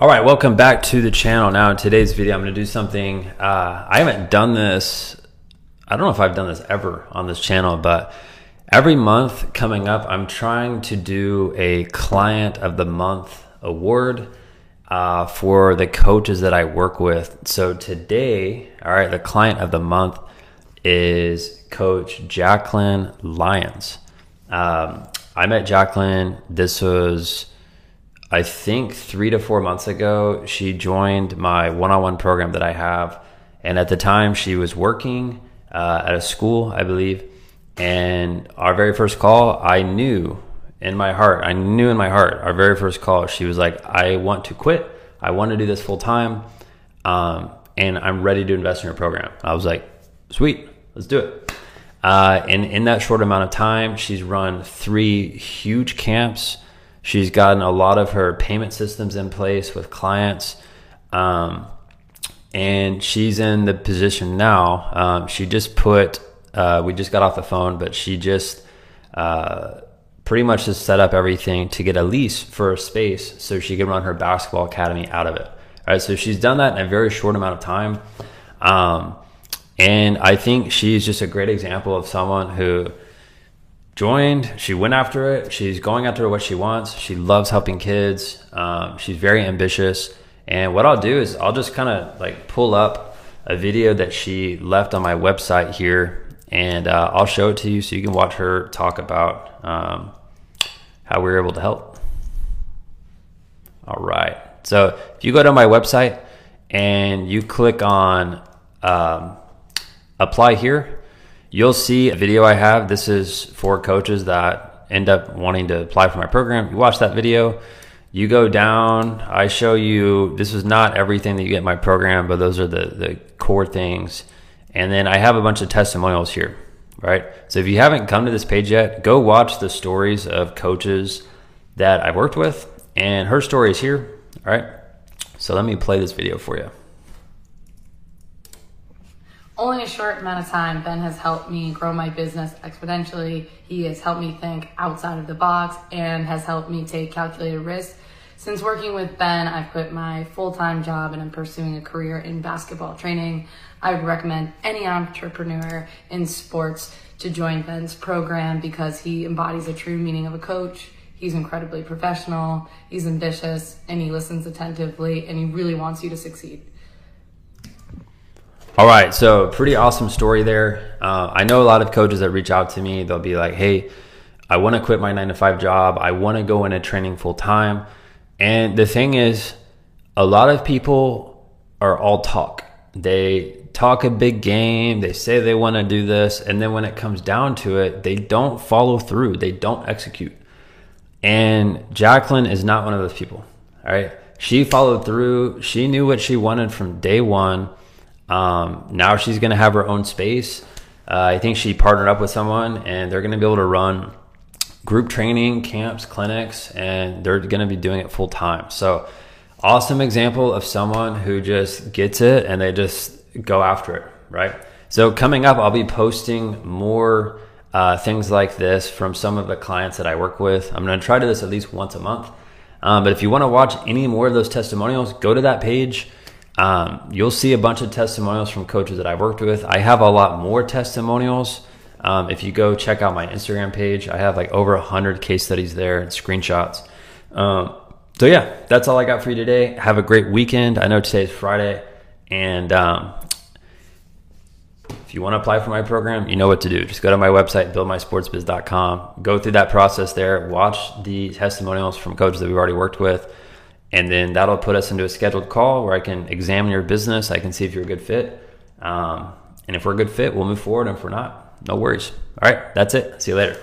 All right, welcome back to the channel. Now in today's video, I'm gonna do something, uh, I haven't done this, I don't know if I've done this ever on this channel, but every month coming up, I'm trying to do a client of the month award uh, for the coaches that I work with. So today, all right, the client of the month is Coach Jaclyn Lyons. Um, I met Jaclyn, this was I think three to four months ago, she joined my one on one program that I have. And at the time, she was working uh, at a school, I believe. And our very first call, I knew in my heart, I knew in my heart, our very first call, she was like, I want to quit. I want to do this full time. Um, and I'm ready to invest in your program. I was like, sweet, let's do it. Uh, and in that short amount of time, she's run three huge camps She's gotten a lot of her payment systems in place with clients. Um, and she's in the position now. Um, she just put, uh, we just got off the phone, but she just uh, pretty much just set up everything to get a lease for a space so she can run her basketball academy out of it. All right, so she's done that in a very short amount of time. Um, and I think she's just a great example of someone who joined. She went after it. She's going after what she wants. She loves helping kids. Um, she's very ambitious. And what I'll do is I'll just kind of like pull up a video that she left on my website here, and uh, I'll show it to you so you can watch her talk about um, how we were able to help. All right. So if you go to my website and you click on um, apply here, You'll see a video I have. This is for coaches that end up wanting to apply for my program. You watch that video, you go down, I show you, this is not everything that you get in my program, but those are the, the core things. And then I have a bunch of testimonials here, right? So if you haven't come to this page yet, go watch the stories of coaches that I've worked with. And her story is here, all right? So let me play this video for you only a short amount of time, Ben has helped me grow my business exponentially. He has helped me think outside of the box and has helped me take calculated risks. Since working with Ben, I've quit my full-time job and I'm pursuing a career in basketball training. I would recommend any entrepreneur in sports to join Ben's program because he embodies a true meaning of a coach. He's incredibly professional, he's ambitious, and he listens attentively, and he really wants you to succeed. All right, so pretty awesome story there. Uh, I know a lot of coaches that reach out to me. They'll be like, "Hey, I want to quit my nine to five job. I want to go into training full time." And the thing is, a lot of people are all talk. They talk a big game. They say they want to do this, and then when it comes down to it, they don't follow through. They don't execute. And Jaclyn is not one of those people. All right, she followed through. She knew what she wanted from day one um, now she's going to have her own space. Uh, I think she partnered up with someone and they're going to be able to run group training, camps, clinics, and they're going to be doing it full time. So, awesome example of someone who just gets it and they just go after it, right? So, coming up, I'll be posting more uh, things like this from some of the clients that I work with. I'm going to try to do this at least once a month. Um, but if you want to watch any more of those testimonials, go to that page. Um, you'll see a bunch of testimonials from coaches that I worked with. I have a lot more testimonials. Um, if you go check out my Instagram page, I have like over 100 case studies there and screenshots. Um, so, yeah, that's all I got for you today. Have a great weekend. I know today is Friday. And um, if you want to apply for my program, you know what to do. Just go to my website, buildmysportsbiz.com. Go through that process there. Watch the testimonials from coaches that we've already worked with. And then that'll put us into a scheduled call where I can examine your business. I can see if you're a good fit. Um, and if we're a good fit, we'll move forward. And if we're not, no worries. All right, that's it. See you later.